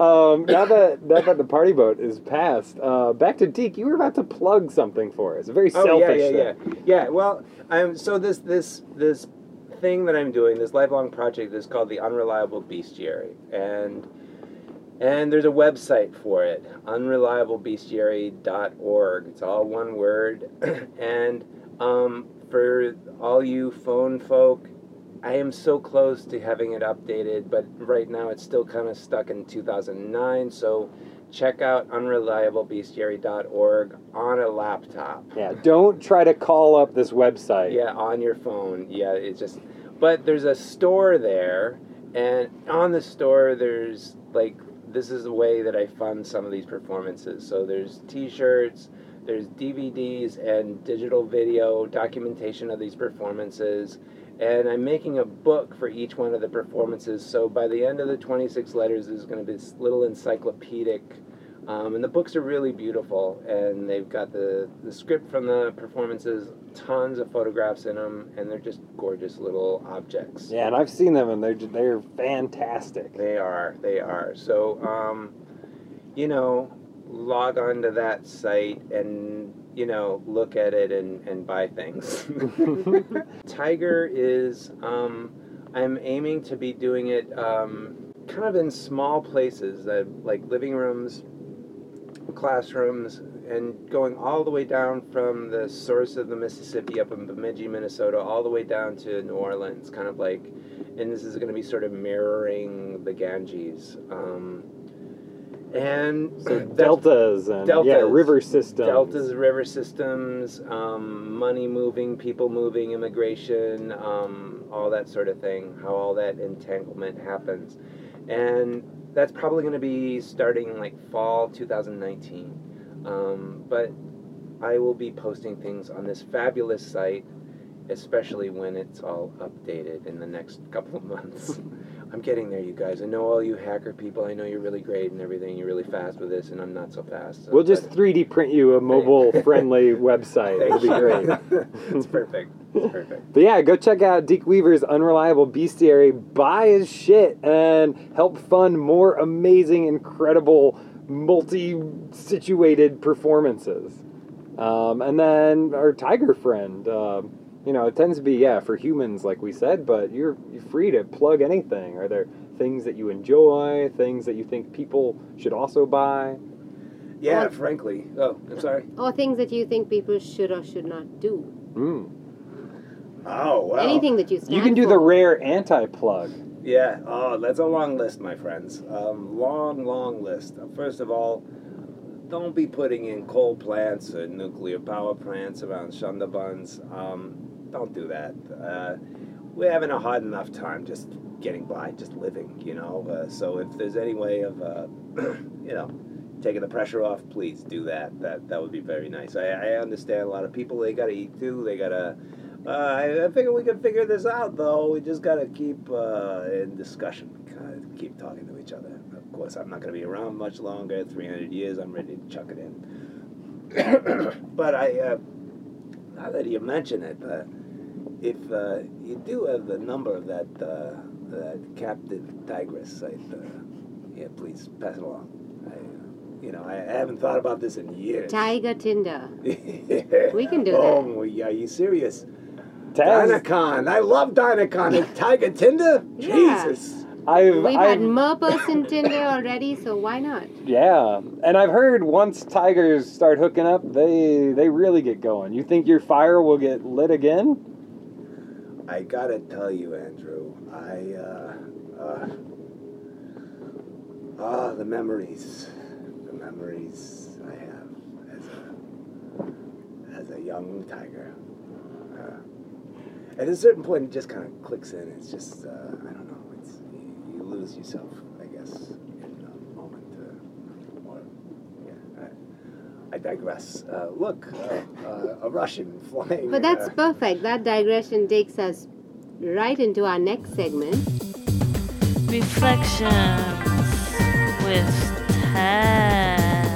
Um, now that now that the party boat is passed, uh, back to Deke. You were about to plug something for us. A very Oh selfish yeah, yeah, thing. yeah, yeah. Well, I'm so this this this thing that I'm doing, this lifelong project, is called the Unreliable Bestiary, and and there's a website for it, unreliablebestiary.org. It's all one word, and um, for all you phone folk. I am so close to having it updated, but right now it's still kind of stuck in 2009. So check out unreliablebestiary.org on a laptop. Yeah, don't try to call up this website. Yeah, on your phone. Yeah, it's just. But there's a store there, and on the store there's like this is the way that I fund some of these performances. So there's T-shirts, there's DVDs and digital video documentation of these performances. And I'm making a book for each one of the performances. So by the end of the 26 letters, there's going to be this little encyclopedic um, and the books are really beautiful, and they've got the, the script from the performances, tons of photographs in them, and they're just gorgeous little objects. Yeah, and I've seen them, and they're they're fantastic. They are, they are. So, um, you know, log on to that site and you know, look at it and, and buy things. Tiger is, um, I'm aiming to be doing it um, kind of in small places, that like living rooms, classrooms, and going all the way down from the source of the Mississippi up in Bemidji, Minnesota, all the way down to New Orleans, kind of like, and this is going to be sort of mirroring the Ganges. Um, and So deltas and yeah, river systems. deltas, river systems, um, money moving, people moving, immigration, um, all that sort of thing, how all that entanglement happens. And that's probably going to be starting like fall 2019. Um, but I will be posting things on this fabulous site, especially when it's all updated in the next couple of months. I'm getting there, you guys. I know all you hacker people. I know you're really great and everything. You're really fast with this, and I'm not so fast. so- We'll just 3D print you a mobile friendly website. It'll be great. it's perfect. It's perfect. But yeah, go check out Deke Weaver's Unreliable Bestiary. Buy his shit and help fund more amazing, incredible, multi-situated performances. Um, and then our tiger friend. Um, you know, it tends to be yeah for humans, like we said, but you're you're free to plug anything. Are there things that you enjoy, things that you think people should also buy? Yeah, Well- frankly. Oh, I'm sorry. Or things that you think people should or should not do. Mm. Oh, well. Anything that you stand You can do for. the rare anti-plug. Yeah. Oh, that's a long list, my friends. Um, long, long list. Uh, First of all, don't be putting in coal plants or nuclear power plants around Sundarbans. Um, don't do that. Uh, we're having a hard enough time just getting by, just living, you know. Uh, so if there's any way of, uh, you know, taking the pressure off, please do that. That that would be very nice. I, I understand a lot of people they gotta eat too. They gotta. Uh, I, I figure we can figure this out though. We just gotta keep uh, in discussion. Keep talking to each other. Of course, I'm not gonna be around much longer. 300 years. I'm ready to chuck it in. but I, uh, now that you mention it, uh, if uh, you do have the number of that uh, that Captain Tigress, I, uh, yeah, please pass it along. I, uh, you know, I, I haven't thought about this in years. Tiger Tinder. we can do oh, are you serious? Taz, Dinacon. I love Dinacon. And Tiger Tinder? Yeah. Jesus. I've, We've I've had mer person Tinder already, so why not? Yeah, and I've heard once tigers start hooking up, they they really get going. You think your fire will get lit again? I gotta tell you, Andrew, I, uh, uh, ah, the memories, the memories I have as a, as a young tiger. Uh, at a certain point, it just kind of clicks in. It's just, uh, I don't know, it's, you, you lose yourself, I guess, in a moment. Uh, or, yeah, I, I digress. Uh, look, uh, uh, a Russian flying. But that's uh, perfect. That digression takes us right into our next segment. Reflections with Taz.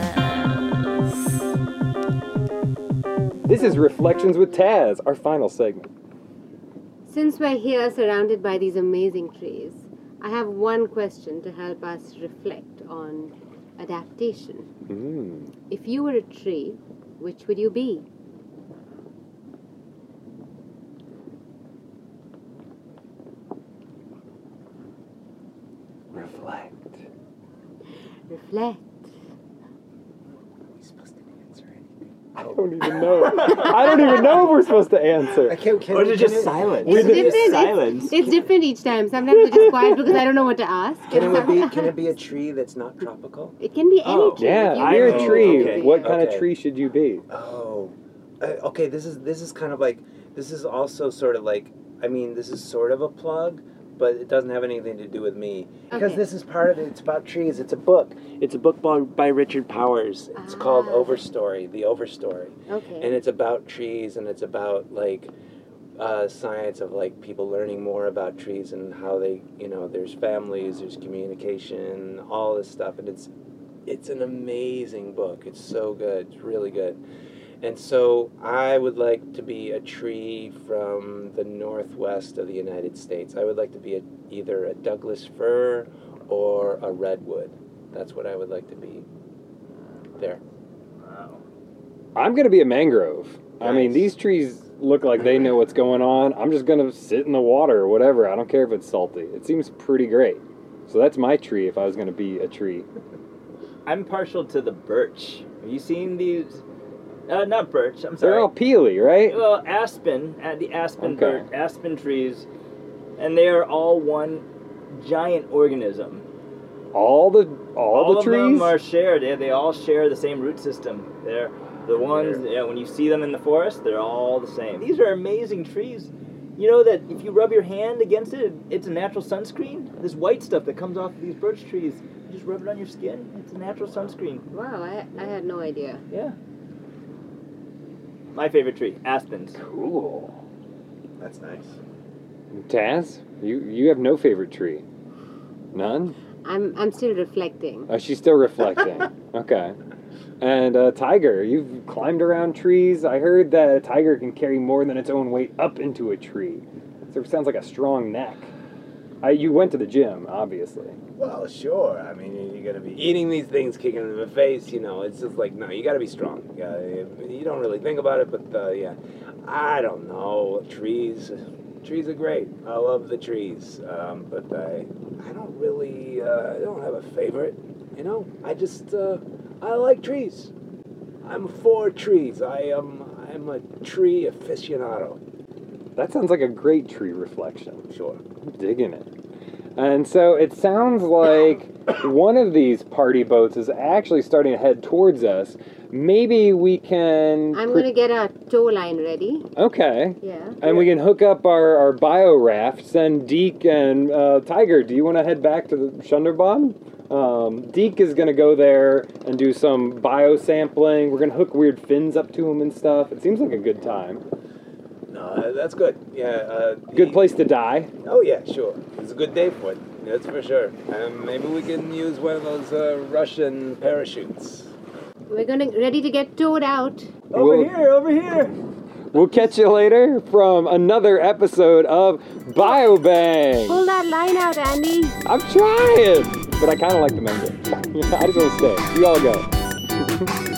This is Reflections with Taz, our final segment. Since we're here surrounded by these amazing trees, I have one question to help us reflect on adaptation. Mm. If you were a tree, which would you be? Reflect. Reflect. we supposed to answer anything? I don't even know. I don't even know if we're supposed to answer. I can't, can Or is it just silence? It's did- different. It's, silence. it's different each time. Sometimes it's just quiet because I don't know what to ask. Can it be? Can it be a tree that's not tropical? It can be any Oh, tree. Yeah, If you you're a tree, okay. what kind of tree should you be? Oh, uh, okay. This is this is kind of like this is also sort of like I mean this is sort of a plug, but it doesn't have anything to do with me because Okay. this is part of it. It's about trees. It's a book. It's a book by, by Richard Powers. It's called Ah. Overstory, the Overstory, Okay. and it's about trees and it's about like uh, science of like people learning more about trees and how they you know there's families, there's communication, all this stuff, and it's it's an amazing book. It's so good. It's really good. And so I would like to be a tree from the northwest of the United States. I would like to be a, either a Douglas fir or a redwood. That's what I would like to be. There. Wow. I'm gonna be a mangrove. I mean, these trees look like they know what's going on. I'm just gonna sit in the water or whatever. I don't care if it's salty. It seems pretty great. So that's my tree if I was gonna be a tree. I'm partial to the birch. Have you seen these? Uh, not birch. I'm sorry. They're all peely, right? Well, aspen, uh, the aspen Okay. birch, aspen trees, and they are all one giant organism. All the all, the of trees. them are shared. They, they all share the same root system. They're the ones. Yeah, when you see them in the forest, they're all the same. These are amazing trees. You know that if you rub your hand against it, it's a natural sunscreen. This white stuff that comes off of these birch trees, you just rub it on your skin. It's a natural sunscreen. Wow, I, I had no idea. Yeah. My favorite tree, aspens. Cool. That's nice. Taz, you you have no favorite tree. None. I'm I'm still reflecting. Oh, she's still reflecting. okay. And uh, tiger, you've climbed around trees. I heard that a tiger can carry more than its own weight up into a tree. So it sounds like a strong neck. I, you went to the gym, obviously. Well, sure. I mean, you're gonna be eating these things, kicking them in the face. You know, it's just like no, you gotta be strong. You, gotta, you don't really think about it, but uh, yeah, I don't know. Trees, trees are great. I love the trees, um, but I, I don't really, uh, I don't have a favorite. You know, I just, uh, I like trees. I'm for trees. I am, I'm a tree aficionado. That sounds like a great tree reflection. Sure. I'm digging it. And so it sounds like one of these party boats is actually starting to head towards us. Maybe we can. I'm pre- gonna get our tow line ready. Okay. Yeah. And we can hook up our, our bio raft, send Deke and uh, Tiger. Do you want to head back to the Shunderbahn? Um, Deke is going to go there and do some bio sampling. We're going to hook weird fins up to him and stuff. It seems like a good time. No, that's good. Yeah. Uh, Good the- place to die. Oh yeah, sure. It's a good day for it. That's for sure. Um, maybe we can use one of those uh, Russian parachutes. We're gonna ready to get towed out. Over We'll- here, over here. We'll catch you later from another episode of BioBang. Pull that line out, Andy. I'm trying, but I kind of like the mango. I just want to stay. You all go.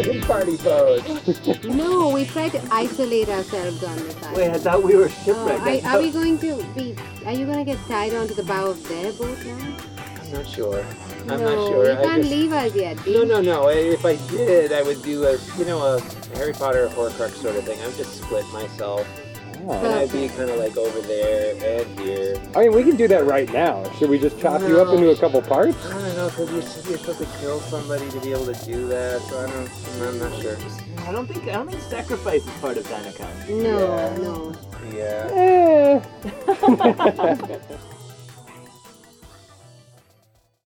I love Russian party. No, we try to isolate ourselves on this island. Wait, I thought we were Oh, shipwrecked. are, are we going to be? Are you gonna get tied onto the bow of their boat now? I'm not sure. I'm no, not sure. you I can't just- leave us yet. No, no, no. If I did, I would do a, you know, a Harry Potter Horcrux sort of thing. I would just split myself, and Oh. I'd be kind of like over there and here. I mean, we can do that right now. Should we just chop you up into a couple parts? I don't know, because you're, you're supposed to kill somebody to be able to do that, so I don't, I'm not sure. I don't think I don't think sacrifice is part of Dinacon. No, Yeah. no. Yeah. Eh.